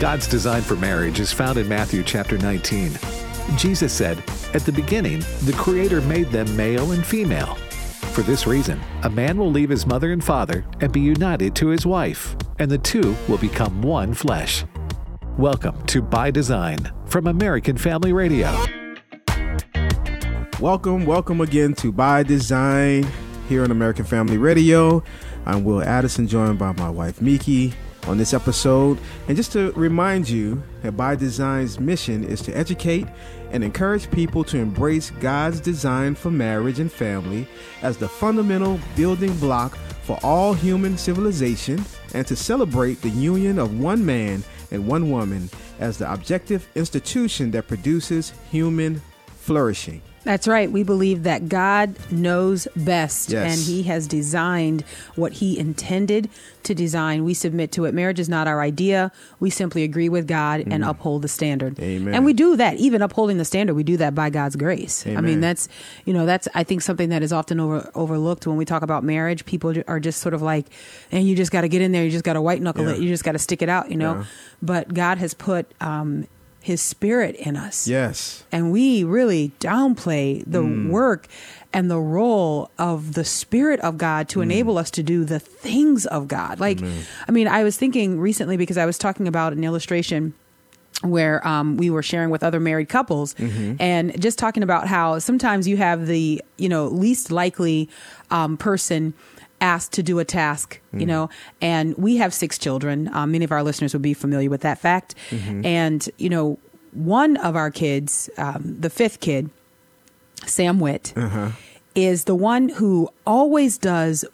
God's design for marriage is found in Matthew chapter 19. Jesus said, At the beginning, the Creator made them male and female. For this reason, a man will leave his mother and father and be united to his wife, and the two will become one flesh. Welcome to By Design from American Family Radio. Welcome, welcome again to By Design here on American Family Radio. I'm Will Addison, joined by my wife Miki on this episode. And just to remind you that By Design's mission is to educate and encourage people to embrace God's design for marriage and family as the fundamental building block for all human civilization and to celebrate the union of one man and one woman as the objective institution that produces human flourishing. That's right. We believe that God knows best Yes. and He has designed what He intended to design. We submit to it. Marriage is not our idea. We simply agree with God and uphold the standard. Mm. Amen. And we do that, even upholding the standard, we do that by God's grace. I mean, that's, you know, that's, I think, something that is often over, overlooked when we talk about marriage. People are just sort of like, and you just got to get in there. You just got to white knuckle Yeah. it. You just got to stick it out, you know? Yeah. But God has put um, His Spirit in us Yes. and we really downplay the Mm. work and the role of the spirit of God Mm. to enable us to do the things of God. Like, I mean, I was thinking recently because I was talking about an illustration where um, we were sharing with other married couples Mm-hmm. and just talking about how sometimes you have the you know least likely um, person asked to do a task you know and we have six children. Um, many of our listeners would be familiar with that fact. And you know one of our kids um, the fifth kid sam witt is the one who always does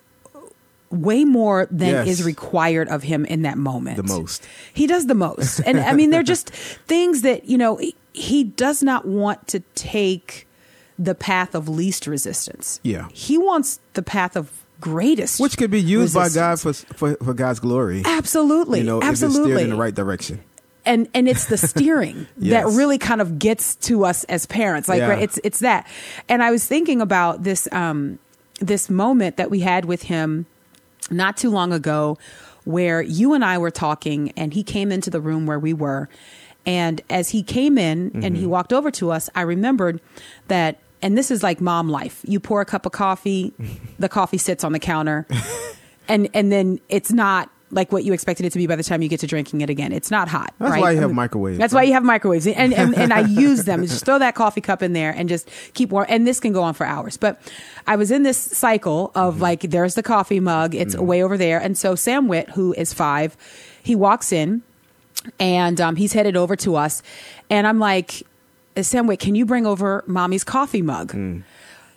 way more than Yes. is required of him in that moment. The most. he does the most. And i mean they're just things that you know he- he does not want to take the path of least resistance. Yeah. he wants the path of greatest Which could be used by God for, for for God's glory. absolutely You know, absolutely steered in the right direction. and and it's the steering Yes. that really kind of gets to us as parents like Yeah. right, it's it's that and i was thinking about this um this moment that we had with him not too long ago where you and i were talking and he came into the room where we were and as he came in and Mm-hmm. he walked over to us i remembered that and this is like mom life you pour a cup of coffee the coffee sits on the counter and and then it's not like what you expected it to be by the time you get to drinking it again. It's not hot. That's right? why you I have microwaves, That's right? why you have microwaves, and and, and I use them. Just throw that coffee cup in there and just keep warm. And this can go on for hours. But I was in this cycle of Mm-hmm. like, there's the coffee mug. It's way over there, and so Sam Witt, who is five, he walks in and um, he's headed over to us, and I'm like, Sam Witt, can you bring over mommy's coffee mug? Mm.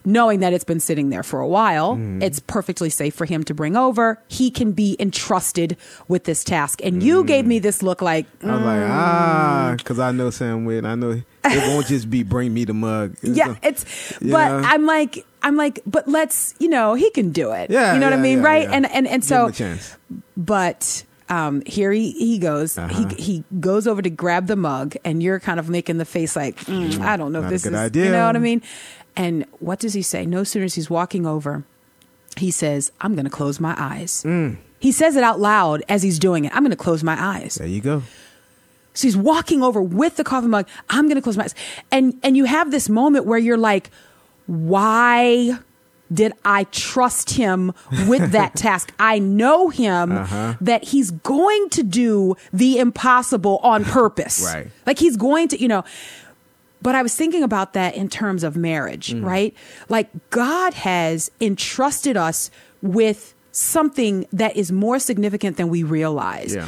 knowing that it's been sitting there for a while, Mm-hmm. it's perfectly safe for him to bring over. He can be entrusted with this task. And you gave me this look like, I was like, ah, because I know Sam Witt. I know it won't just be bring me the mug. It's yeah, a- it's, but know? I'm like, I'm like, but let's, you know, he can do it. Yeah, you know what I mean, yeah, right? yeah. And and and so, him a chance. but um, here he, he goes. Uh-huh. He he goes over to grab the mug, and you're kind of making the face like, mm, I don't know if this good is, idea. you know what I mean? And what does he say? No sooner as he's walking over, he says, "I'm going to close my eyes." Mm. He says it out loud as he's doing it. I'm going to close my eyes. There you go. So he's walking over with the coffee mug. I'm going to close my eyes. And and you have this moment where you're like, why did I trust him with that task? I know him Uh-huh. that he's going to do the impossible on purpose. Right. Like he's going to, you know, but I was thinking about that in terms of marriage, Mm. right? Like God has entrusted us with something that is more significant than we realize. Yeah.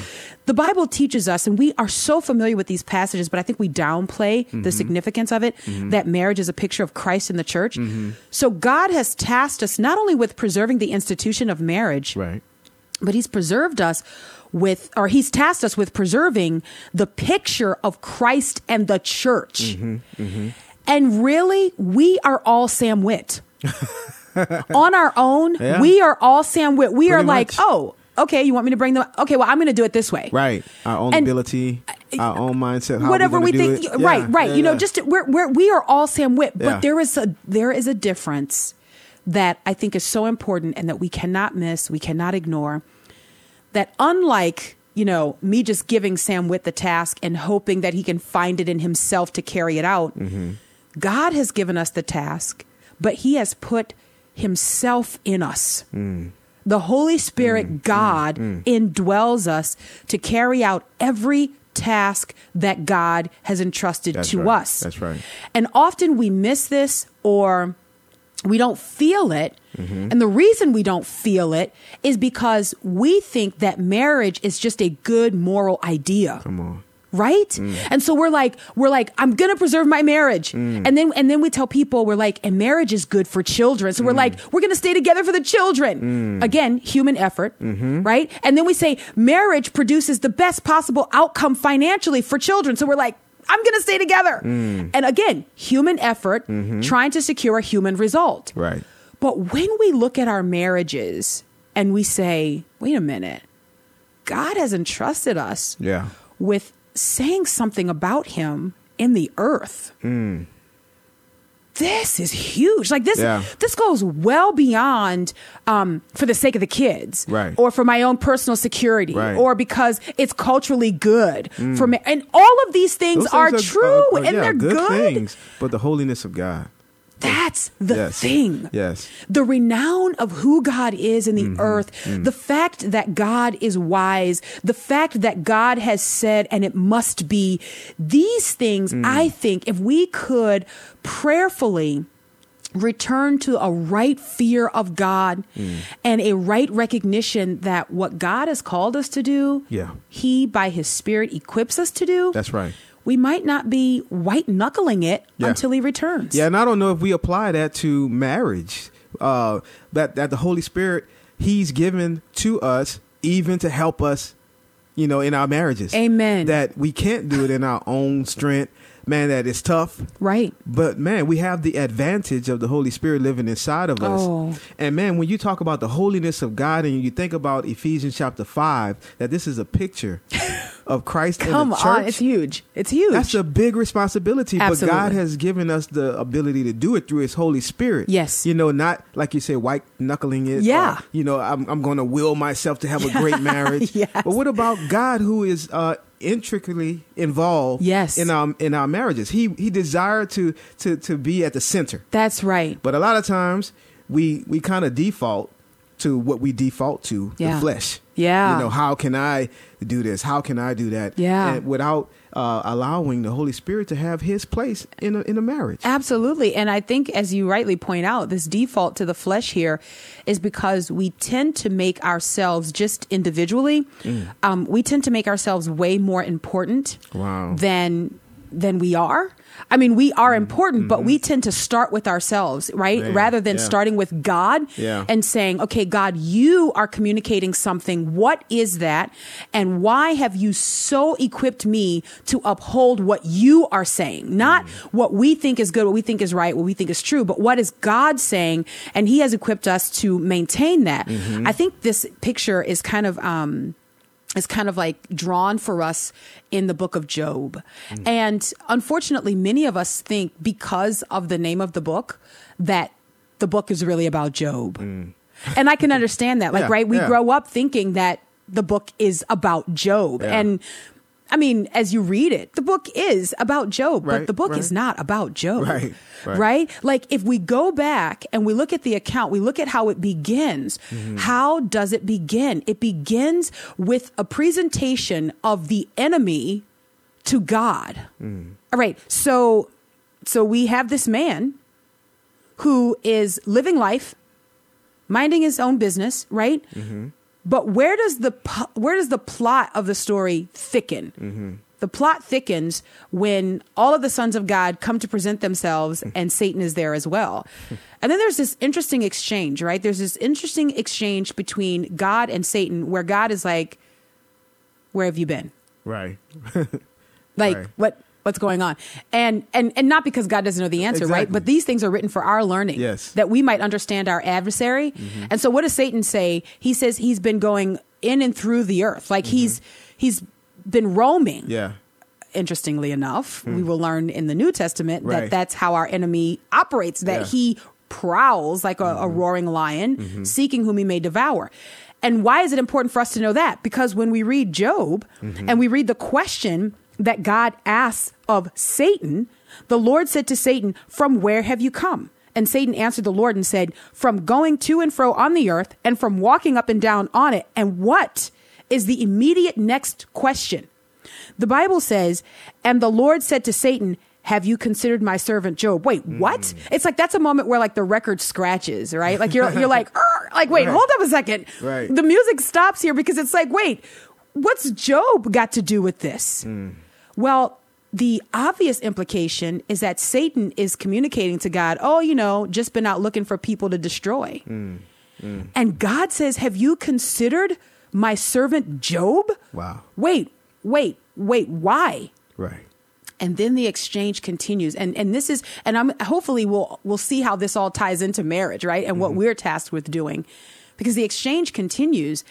The Bible teaches us, and we are so familiar with these passages, but I think we downplay Mm-hmm. the significance of it that marriage is a picture of Christ in the church. Mm-hmm. So God has tasked us not only with preserving the institution of marriage, Right. but he's preserved us with or he's tasked us with preserving the picture of Christ and the church. Mm-hmm, And really, we are all Sam Witt. On our own, Yeah. we are all Sam Witt. We are like, much. oh, okay, you want me to bring them? Okay, well, I'm going to do it this way. Right. Our own And- ability, our own mindset. How Whatever we, we think, it. right, Yeah, right. yeah, you know, yeah. just we're, we're we are all Sam Witt, but Yeah. there is a there is a difference that I think is so important and that we cannot miss, we cannot ignore. That unlike you know, me just giving Sam Witt the task and hoping that he can find it in himself to carry it out. Mm-hmm. God has given us the task, but he has put himself in us. Mm. The Holy Spirit, mm, mm, God, mm. indwells us to carry out every task that God has entrusted That's to right. us. That's right. And often we miss this or we don't feel it. Mm-hmm. And the reason we don't feel it is because we think that marriage is just a good moral idea. Come on. Right? Mm. And so we're like we're like I'm going to preserve my marriage. Mm. And then and then we tell people we're like and marriage is good for children. So we're mm. like we're going to stay together for the children. Again, human effort, mm-hmm. right? And then we say marriage produces the best possible outcome financially for children. So we're like I'm going to stay together. And again, human effort mm-hmm. trying to secure a human result. Right. But when we look at our marriages and we say, wait a minute, God has entrusted us Yeah. with saying something about him in the earth. This is huge. Like this, Yeah. this goes well beyond um, for the sake of the kids, Right. Or for my own personal security, Right. or because it's culturally good for me. And all of these things, Those are, things true and yeah, they're good. things, but the holiness of God. That's the Yes. thing. Yes. The renown of who God is in the Mm-hmm. earth, the fact that God is wise, the fact that God has said, and it must be, these things, Mm. I think, if we could prayerfully return to a right fear of God Mm. and a right recognition that what God has called us to do, Yeah. He, by His Spirit, equips us to do. That's right. We might not be white knuckling it Yeah. until He returns. Yeah, and I don't know if we apply that to marriage. Uh, that that the Holy Spirit He's given to us even to help us, you know, in our marriages. Amen. That we can't do it in our own strength. Man, that is tough. Right. But man, we have the advantage of the Holy Spirit living inside of us. Oh. And man, when you talk about the holiness of God and you think about Ephesians chapter five, that this is a picture of Christ Come in the church. on, it's huge. It's huge. That's a big responsibility, Absolutely. but God has given us the ability to do it through His Holy Spirit. Yes. you know, not like you say, white knuckling it. Yeah. or, you know, I'm I'm going to will myself to have a great marriage. Yes. But what about God, who is uh, intricately involved? Yes. in our in our marriages, He He desired to to to be at the center. That's right. But a lot of times we we kind of default to what we default to, Yeah. the flesh. Yeah. You know, how can I do this? How can I do that? Yeah. And without uh, allowing the Holy Spirit to have his place in a, in a marriage. Absolutely. And I think, as you rightly point out, this default to the flesh here is because we tend to make ourselves just individually, um, we tend to make ourselves way more important Wow. than than we are. I mean, we are mm-hmm. important, but we mm-hmm. tend to start with ourselves, right? Man, Rather than yeah. starting with God Yeah. and saying, okay, God, you are communicating something. What is that? And why have you so equipped me to uphold what you are saying? Not mm. what we think is good, what we think is right, what we think is true, but what is God saying? And He has equipped us to maintain that. Mm-hmm. I think this picture is kind of, um, is kind of like drawn for us in the book of Job. And unfortunately, many of us think because of the name of the book that the book is really about Job. Mm. And I can understand that. Like, Yeah, right? We yeah. grow up thinking that the book is about Job. Yeah. And I mean, as you read it, the book is about Job, but the book is not about Job. Right, right. right? Like if we go back and we look at the account, we look at how it begins. Mm-hmm. How does it begin? It begins with a presentation of the enemy to God. Mm. All right. So so we have this man who is living life, minding his own business, right? Mm-hmm. But where does the where does the plot of the story thicken? Mm-hmm. The plot thickens when all of the sons of God come to present themselves and Satan is there as well. And then there's this interesting exchange, right? There's this interesting exchange between God and Satan where God is like, Where have you been? Right. Like Right. what what's going on? And and and not because God doesn't know the answer, right? But these things are written for our learning. Yes. Mm-hmm. That we might understand our adversary. And so what does Satan say? He says he's been going in and through the earth. Like he's he's been roaming. Mm-hmm. Yeah. Interestingly enough, we will learn in the New Testament that that's how our enemy operates, that Yeah. Mm-hmm. he prowls like a, a roaring lion, seeking whom he may devour. And why is it important for us to know that? Because when we read Job and we read the question that God asks of Satan, the Lord said to Satan, From where have you come? And Satan answered the Lord and said, From going to and fro on the earth and from walking up and down on it. And what is the immediate next question? The Bible says, And the Lord said to Satan, have you considered my servant Job? Wait, hmm. what? It's like that's a moment where like the record scratches, right? Like you're you're like, like wait, Right. hold up a second. Right. The music stops here because it's like, wait, what's Job got to do with this? Hmm. Well, the obvious implication is that Satan is communicating to God, oh, you know, just been out looking for people to destroy. Mm, mm. And God says, Have you considered my servant Job? Wow. Wait, wait, wait, why? Right. and then the exchange continues and and this is and i'm hopefully we'll we'll see how this all ties into marriage right and what mm-hmm. we're tasked with doing because the exchange continues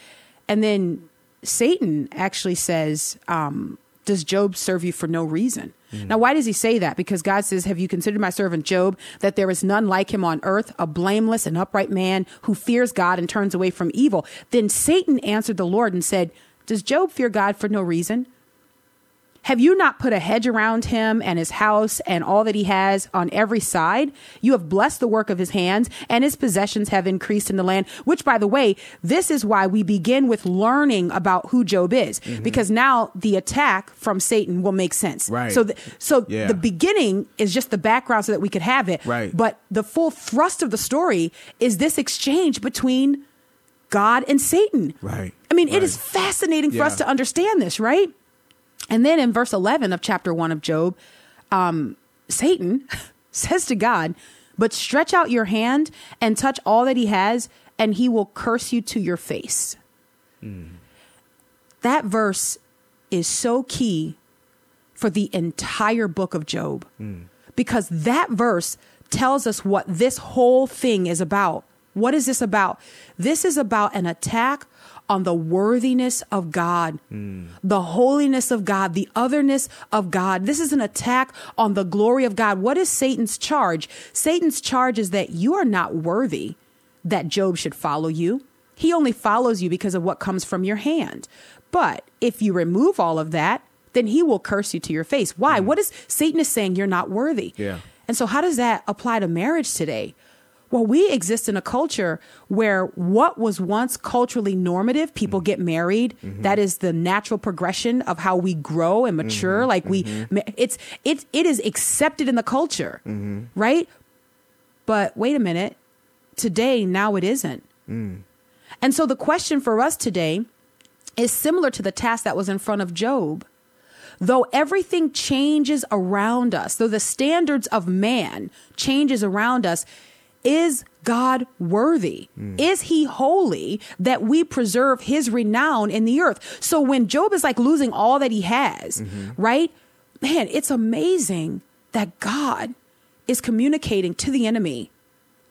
and then satan actually says um does job serve you for no reason? Now why does he say that? Because god says have you considered my servant job that there is none like him on earth a blameless and upright man who fears god and turns away from evil? Then satan answered the lord and said does job fear god for no reason have you not put a hedge around him and his house and all that he has on every side? You have blessed the work of his hands, and his possessions have increased in the land. Which, by the way, this is why we begin with learning about who Job is, mm-hmm. because now the attack from Satan will make sense. Right. So, th- so Yeah. the beginning is just the background so that we could have it. Right. But the full thrust of the story is this exchange between God and Satan. Right. I mean, it is Right. fascinating for us to understand this, right? And then in verse 11 of chapter 1 of Job, um, Satan says to God, But stretch out your hand and touch all that he has, and he will curse you to your face. That verse is so key for the entire book of Job because that verse tells us what this whole thing is about. What is this about? This is about an attack on the worthiness of God, the holiness of God, the otherness of God. This is an attack on the glory of God. What is Satan's charge? Satan's charge is that you are not worthy that Job should follow you. He only follows you because of what comes from your hand. But if you remove all of that, then he will curse you to your face. Why? Hmm. What is Satan is saying you're not worthy? Yeah. And so how does that apply to marriage today? Well, we exist in a culture where what was once culturally normative, people mm-hmm. get married. Mm-hmm. That is the natural progression of how we grow and mm-hmm. mature. Like we, it's it it is accepted in the culture, right? But wait a minute, today now it isn't. Mm. And so the question for us today is similar to the task that was in front of Job. Though everything changes around us, though the standards of man changes around us, is God worthy? Hmm. Is he holy that we preserve his renown in the earth? So when Job is like losing all that he has, mm-hmm. right? Man, it's amazing that God is communicating to the enemy,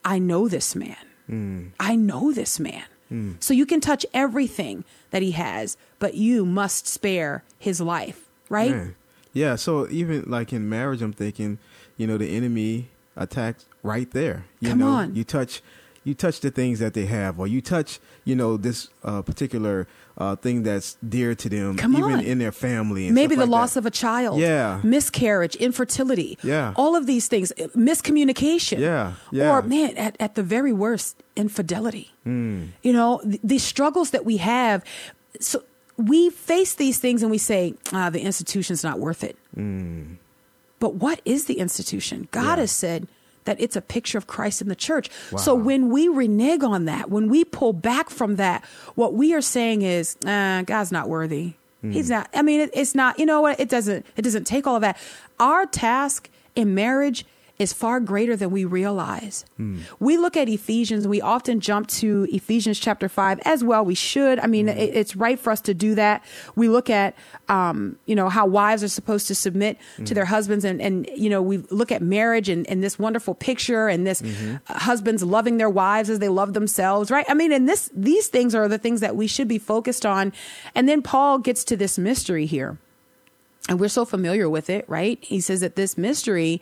I know this man. Hmm. I know this man. Hmm. So you can touch everything that he has, but you must spare his life, right? Man. Yeah. So even like in marriage, I'm thinking, you know, the enemy attacks right there. You Come know, on. you touch, you touch the things that they have, or you touch, you know, this uh, particular uh, thing that's dear to them, Come even on. in their family. And Maybe the like loss that. of a child, Yeah. miscarriage, infertility, Yeah. all of these things, uh, miscommunication, Yeah, yeah. or man, at, at the very worst, infidelity. Hmm. You know, th- these struggles that we have. So we face these things and we say, ah, the institution's not worth it. But what is the institution? God. Yeah. has said that it's a picture of Christ in the church. So when we renege on that, when we pull back from that, what we are saying is, uh, God's not worthy. Hmm. He's not. I mean, it, it's not. You know what? It doesn't. It doesn't take all of that. Our task in marriage is far greater than we realize. Hmm. We look at Ephesians we often jump to Ephesians chapter 5 as well. We should. I mean, Hmm. it, it's right for us to do that. We look at, um, you know, how wives are supposed to submit Hmm. to their husbands. And, and, you know, we look at marriage and, and this wonderful picture and this Mm-hmm. uh, husbands loving their wives as they love themselves, right? I mean, and this, these things are the things that we should be focused on. And then Paul gets to this mystery here and we're so familiar with it, right? He says that this mystery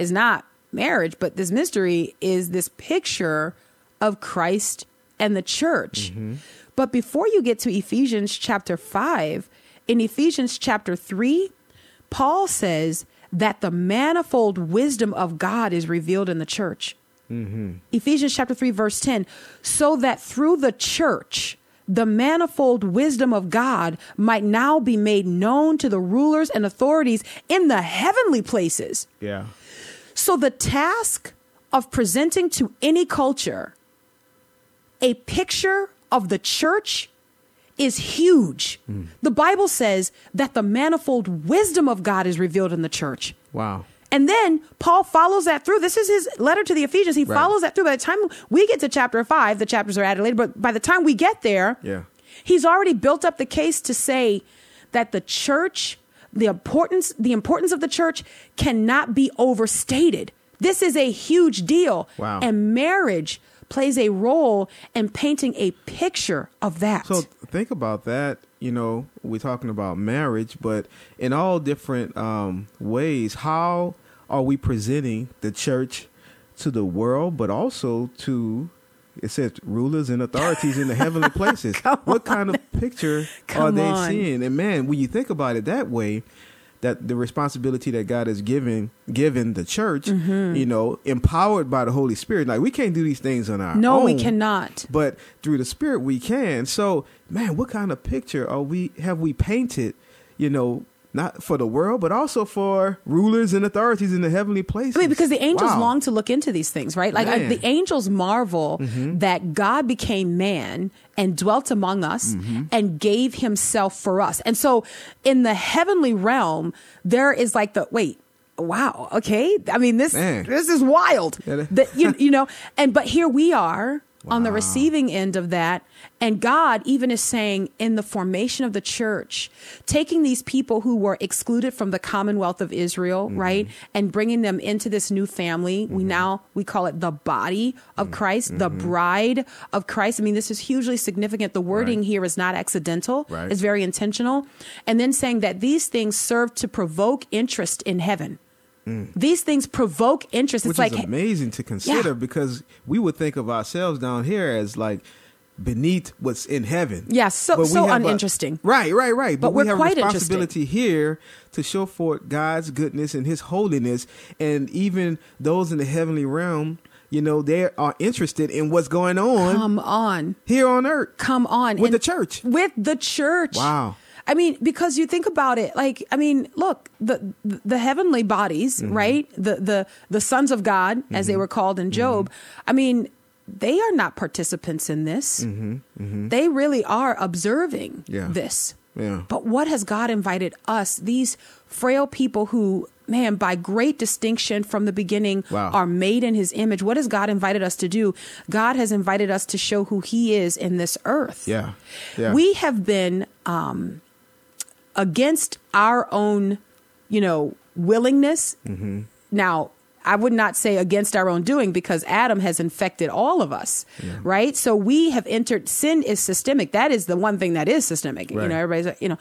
is not marriage, but this mystery is this picture of Christ and the church. Mm-hmm. But before you get to Ephesians chapter 5, in Ephesians chapter 3, Paul says that the manifold wisdom of God is revealed in the church. Mm-hmm. Ephesians chapter 3, verse 10 so that through the church, the manifold wisdom of God might now be made known to the rulers and authorities in the heavenly places. Yeah. So the task of presenting to any culture a picture of the church is huge. Mm. The Bible says that the manifold wisdom of God is revealed in the church. Wow. And then Paul follows that through. This is his letter to the Ephesians. He Right. follows that through. By the time we get to chapter five, the chapters are added later, but by the time we get there, Yeah. he's already built up the case to say that the church, the importance, the importance of the church cannot be overstated. This is a huge deal. Wow. And marriage plays a role in painting a picture of that. So think about that. You know, we're talking about marriage, but in all different um, ways, how are we presenting the church to the world, but also to it says rulers and authorities in the heavenly places? what kind of picture are they on. seeing? And man, when you think about it that way, that the responsibility that God has given given the church, Mm-hmm. you know, empowered by the Holy Spirit. Like we can't do these things on our no, own No, we cannot. but through the spirit we can so man what kind of picture are we have we painted you know not for the world but also for rulers and authorities in the heavenly places I mean, because the angels Wow. long to look into these things, right? Like I, the angels marvel Mm-hmm. that God became man and dwelt among us Mm-hmm. and gave himself for us. And so in the heavenly realm, there is like the wait, wow, okay. I mean, this Man. this is wild. That you you know, and but here we are on the receiving end of that. And God even is saying in the formation of the church, taking these people who were excluded from the commonwealth of Israel, Mm-hmm. right? And bringing them into this new family. We now, we call it the body of Mm-hmm. Christ, the bride of Christ. I mean, this is hugely significant. The wording Right. here is not accidental. Right. It's very intentional. And then saying that these things serve to provoke interest in heaven. These things provoke interest. Mm. which it's is like, amazing to consider Yeah. because we would think of ourselves down here as like beneath what's in heaven Yeah, so- so have a- uninteresting. right right right But but, we have quite responsibility here to show forth god's goodness and his holiness and even those in the heavenly realm you know they are interested in what's going on come on. here on earth come on With And- the church. with the church Wow. I mean because you think about it like i mean look the the heavenly bodies Mm-hmm. right the the the sons of god as they were called in job i mean they are not participants in this they really are observing Mm-hmm. Yeah. this Yeah. but what has god invited us these frail people who man by great distinction from the beginning Wow. are made in his image what has god invited us to do god has invited us to show who he is in this earth Yeah. Yeah. we have been um, against our own, you know, willingness. Mm-hmm. Now, I would not say against our own doing because Adam has infected all of us, right? So we have entered. Sin is systemic. That is the one thing that is systemic. You know, everybody's, you know.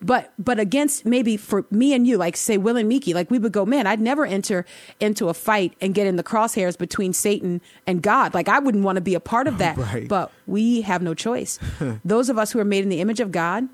But but against maybe for me and you, like say Will and Miki, like we would go, man, I'd never enter into a fight and get in the crosshairs between Satan and God. Like I wouldn't want to be a part of that. Right. But we have no choice. Those of us who are made in the image of God,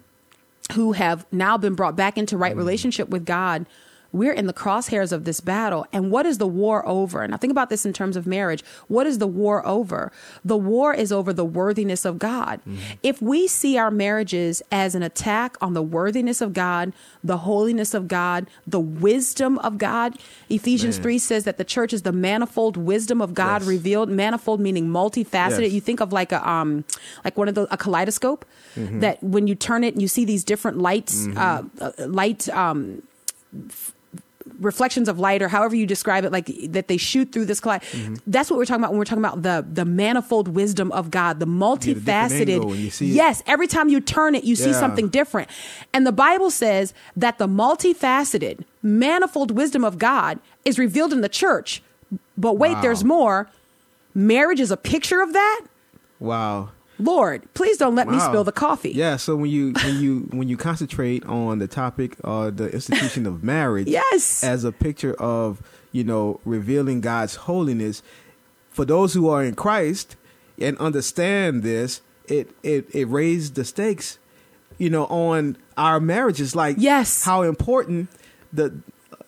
who have now been brought back into right mm. relationship with God, we're in the crosshairs of this battle. And what is the war over? And I think about this in terms of marriage. What is the war over? The war is over the worthiness of God. If we see our marriages as an attack on the worthiness of God, the holiness of God, the wisdom of God, Ephesians Man. 3 says that the church is the manifold wisdom of God Yes. revealed. Manifold meaning multifaceted. Yes. You think of like a um like one of the a kaleidoscope Mm-hmm. that when you turn it and you see these different lights uh, uh light um f- reflections of light or however you describe it like that they shoot through this cloud Mm-hmm. that's what we're talking about when we're talking about the the manifold wisdom of god the get a different angle when multifaceted see it. yes every time you turn it you see something different. And the bible says that the multifaceted manifold wisdom of god is revealed in the church. But wait Wow. there's more. Marriage is a picture of that? Wow lord please don't let me spill the coffee Yeah, so when you when you when you concentrate on the topic or the institution of marriage, Yes. as a picture of you know revealing God's holiness, for those who are in Christ and understand this, it it it raised the stakes, you know, on our marriages. Like Yes. how important the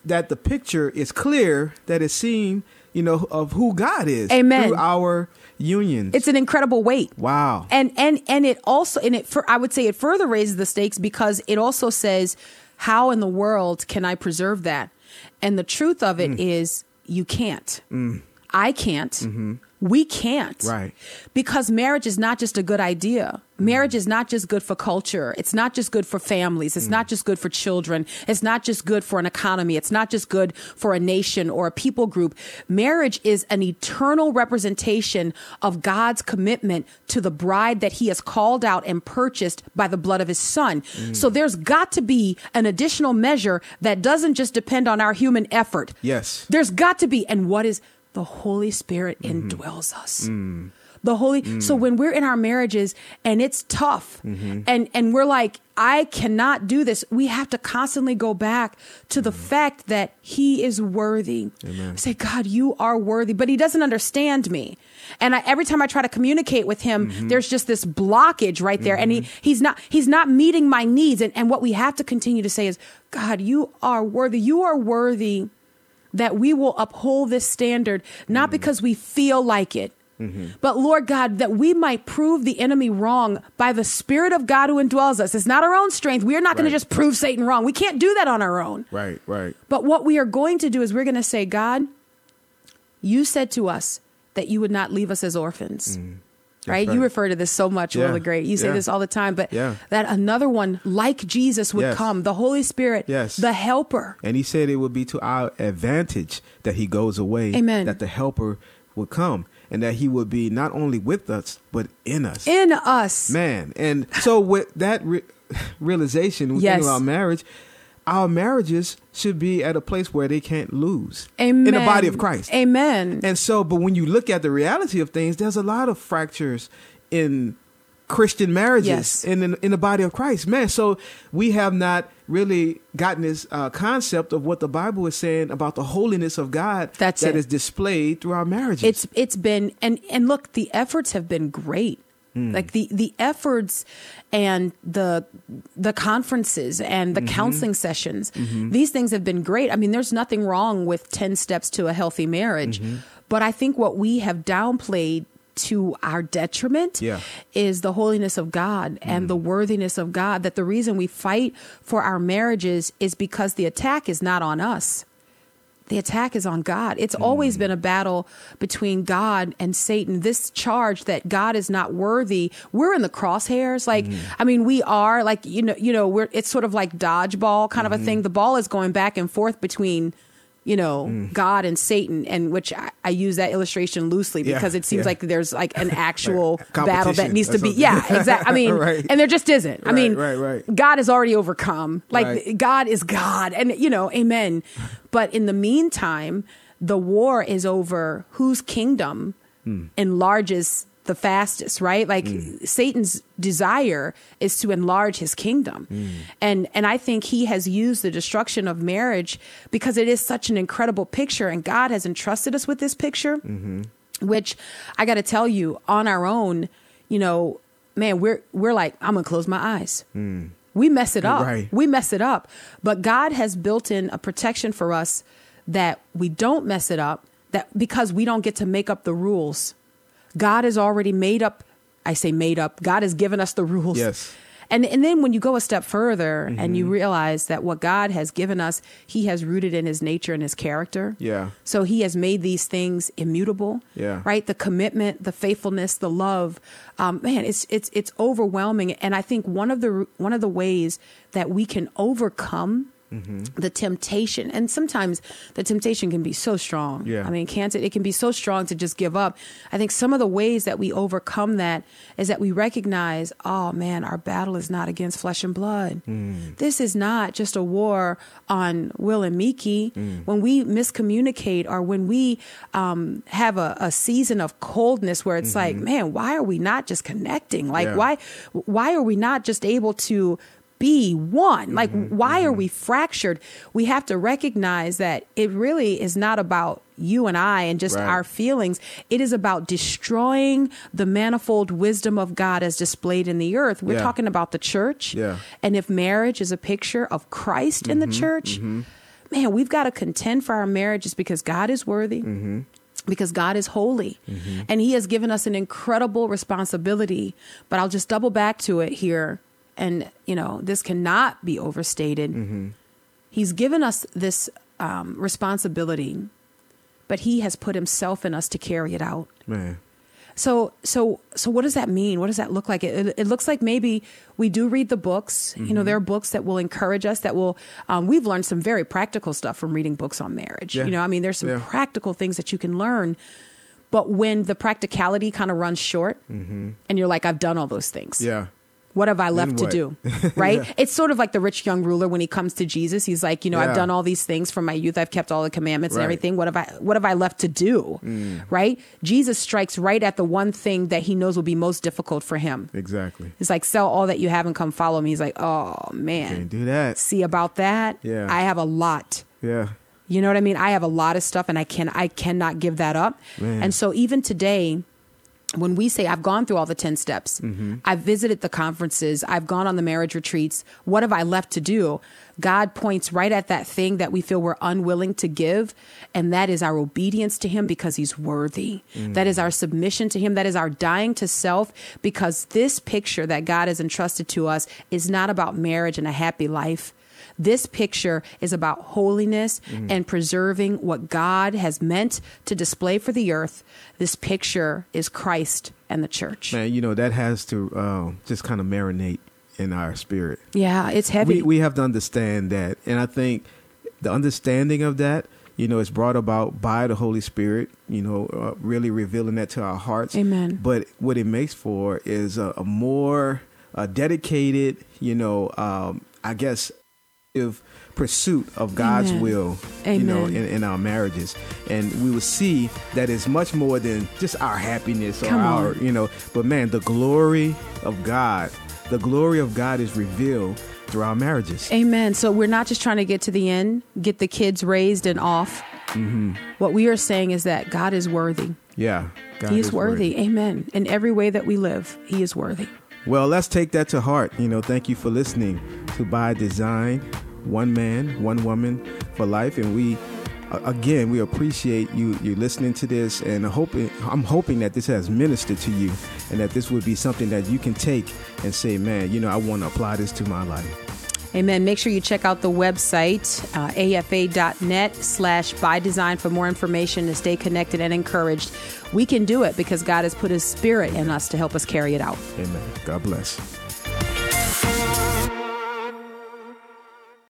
that the picture is clear that it's seen, you know, of who God is. Amen. Through our unions. It's an incredible weight. wow. and and and it also and it for I would say it further raises the stakes because it also says how in the world can I preserve that? And the truth of Mm. it is you can't. I can't. We can't. Right. Because marriage is not just a good idea. Marriage is not just good for culture. It's not just good for families. It's not just good for children. It's not just good for an economy. It's not just good for a nation or a people group. Marriage is an eternal representation of God's commitment to the bride that he has called out and purchased by the blood of his son. Mm. So there's got to be an additional measure that doesn't just depend on our human effort. Yes. There's got to be. And what is the Holy Spirit mm-hmm. indwells us. Mm. The Holy mm. so when we're in our marriages and it's tough mm-hmm. and and we're like I cannot do this we have to constantly go back to the mm-hmm. fact that he is worthy. Say God you are worthy but he doesn't understand me. And I, every time I try to communicate with him there's just this blockage right there. And he he's not he's not meeting my needs. And and what we have to continue to say is God you are worthy. You are worthy that we will uphold this standard, not because we feel like it, but Lord God, that we might prove the enemy wrong by the Spirit of God who indwells us. It's not our own strength. We are not going to just prove Satan wrong. We can't do that on our own. right, right. But what we are going to do is we're going to say, God, you said to us that you would not leave us as orphans. Mm. Right? right. You refer to this so much, Yeah. really great. You say Yeah. this all the time, but Yeah. that another one like Jesus would Yes. come, the Holy Spirit, Yes. the helper. And he said it would be to our advantage that he goes away. Amen. That the helper would come and that he would be not only with us, but in us. In us. Man. And so with that re- realization, we Yes. think about marriage, our marriages should be at a place where they can't lose. Amen. In the body of Christ. Amen. And so, but when you look at the reality of things, there's a lot of fractures in Christian marriages Yes. and in, in the body of Christ. Man, so we have not really gotten this uh, concept of what the Bible is saying about the holiness of God That's that is displayed through our marriages. it's it's been and and look the efforts have been great Hmm. like the the efforts and the the conferences and Mm-hmm. the counseling sessions these things have been great i mean there's nothing wrong with 10 steps to a healthy marriage Mm-hmm. but i think what we have downplayed to our detriment Yeah. is the holiness of God and Mm. the worthiness of God. That the reason we fight for our marriages is because the attack is not on us the attack is on God. It's mm. always been a battle between God and Satan. This charge that God is not worthy, we're in the crosshairs. Like, mm. I mean, we are like, you know, you know, we're, it's sort of like dodgeball kind of a mm-hmm. thing. The ball is going back and forth between, you know, God and Satan, and which I, I use that illustration loosely Yeah, because it seems yeah. like there's like an actual battle that needs to be. Yeah, exactly. I mean, Right. and there just isn't. I Right, mean, right, right. God has already overcome. Like. God is God, and you know, Amen. But in the meantime, the war is over whose kingdom enlarges the fastest, right? Like hmm. Satan's desire is to enlarge his kingdom. Hmm. And and I think he has used the destruction of marriage because it is such an incredible picture and God has entrusted us with this picture mm-hmm. which I got to tell you on our own, you know, man, we're we're like I'm going to close my eyes. Hmm. We mess it up. Right. We mess it up. But God has built in a protection for us that we don't mess it up that because we don't get to make up the rules. God has already made up I say made up. God has given us the rules. Yes. And and then when you go a step further and Mm-hmm. you realize that what God has given us, he has rooted in his nature and his character. Yeah. So he has made these things immutable. Yeah. Right. The commitment, the faithfulness, the love. Um, man, it's it's it's overwhelming. And I think one of the one of the ways that we can overcome Mm-hmm. the temptation, and sometimes the temptation can be so strong. Yeah. I mean, can't it? It can be so strong to just give up. I think some of the ways that we overcome that is that we recognize, oh man, our battle is not against flesh and blood. Mm. This is not just a war on Will and Miki. Mm. When we miscommunicate or when we um, have a, a season of coldness where it's like, man, why are we not just connecting? Like, Mm-hmm. Yeah. why why are we not just able to be one. Like, Mm-hmm, why are we fractured? We have to recognize that it really is not about you and I and just Right. our feelings. It is about destroying the manifold wisdom of God as displayed in the earth. We're Yeah. talking about the church. Yeah. And if marriage is a picture of Christ in the Mm-hmm, church, man, we've got to contend for our marriages because God is worthy. Mm-hmm. Because God is holy and He has given us an incredible responsibility. But I'll just double back to it here. And, you know, this cannot be overstated. Mm-hmm. He's given us this um, responsibility, but He has put Himself in us to carry it out. Man. So, so, so, what does that mean? What does that look like? It, it looks like maybe we do read the books. You know, there are books that will encourage us. That will. Um, we've learned some very practical stuff from reading books on marriage. Yeah. You know, I mean, there's some Yeah. practical things that you can learn. But when the practicality kind of runs short, and you're like, I've done all those things. Yeah. What have I left to do? Right? It's sort of like the rich young ruler when he comes to Jesus. He's like, you know, Yeah. I've done all these things from my youth. I've kept all the commandments and everything. What have I what have I left to do? Mm. Right? Jesus strikes right at the one thing that he knows will be most difficult for him. Exactly. It's like sell all that you have and come follow me. He's like, "Oh man. Can't do that. See about that? Yeah. I have a lot." Yeah. You know what I mean? I have a lot of stuff and I can I cannot give that up. Man. And so even today when we say I've gone through all the 10 steps, mm-hmm. I've visited the conferences, I've gone on the marriage retreats, what have I left to do? God points right at that thing that we feel we're unwilling to give, and that is our obedience to Him because He's worthy. Mm. That is our submission to Him. That is our dying to self because this picture that God has entrusted to us is not about marriage and a happy life. This picture is about holiness and preserving what God has meant to display for the earth. This picture is Christ and the church. Man, you know, that has to uh, just kind of marinate in our spirit. Yeah, it's heavy. We, we have to understand that. And I think the understanding of that, you know, is brought about by the Holy Spirit, you know, uh, really revealing that to our hearts. Amen. But what it makes for is a, a more uh, dedicated, you know, um, I guess, pursuit of God's Amen. will, you know, in, in our marriages. And we will see that it's much more than just our happiness or Come our, on. you know, but man, the glory of God, the glory of God is revealed through our marriages. Amen. So we're not just trying to get to the end, get the kids raised and off. Mm-hmm. What we are saying is that God is worthy. Yeah. God he is, worthy. Amen. In every way that we live, He is worthy. Well, let's take that to heart. You know, thank you for listening to By Design, One Man, One Woman for Life. And we, again, we appreciate you you listening to this. And hoping, I'm hoping that this has ministered to you and that this would be something that you can take and say, man, you know, I want to apply this to my life. Amen. Make sure you check out the website, uh, afa.net slash by design for more information to stay connected and encouraged. We can do it because God has put his spirit in us to help us carry it out. Amen. God bless.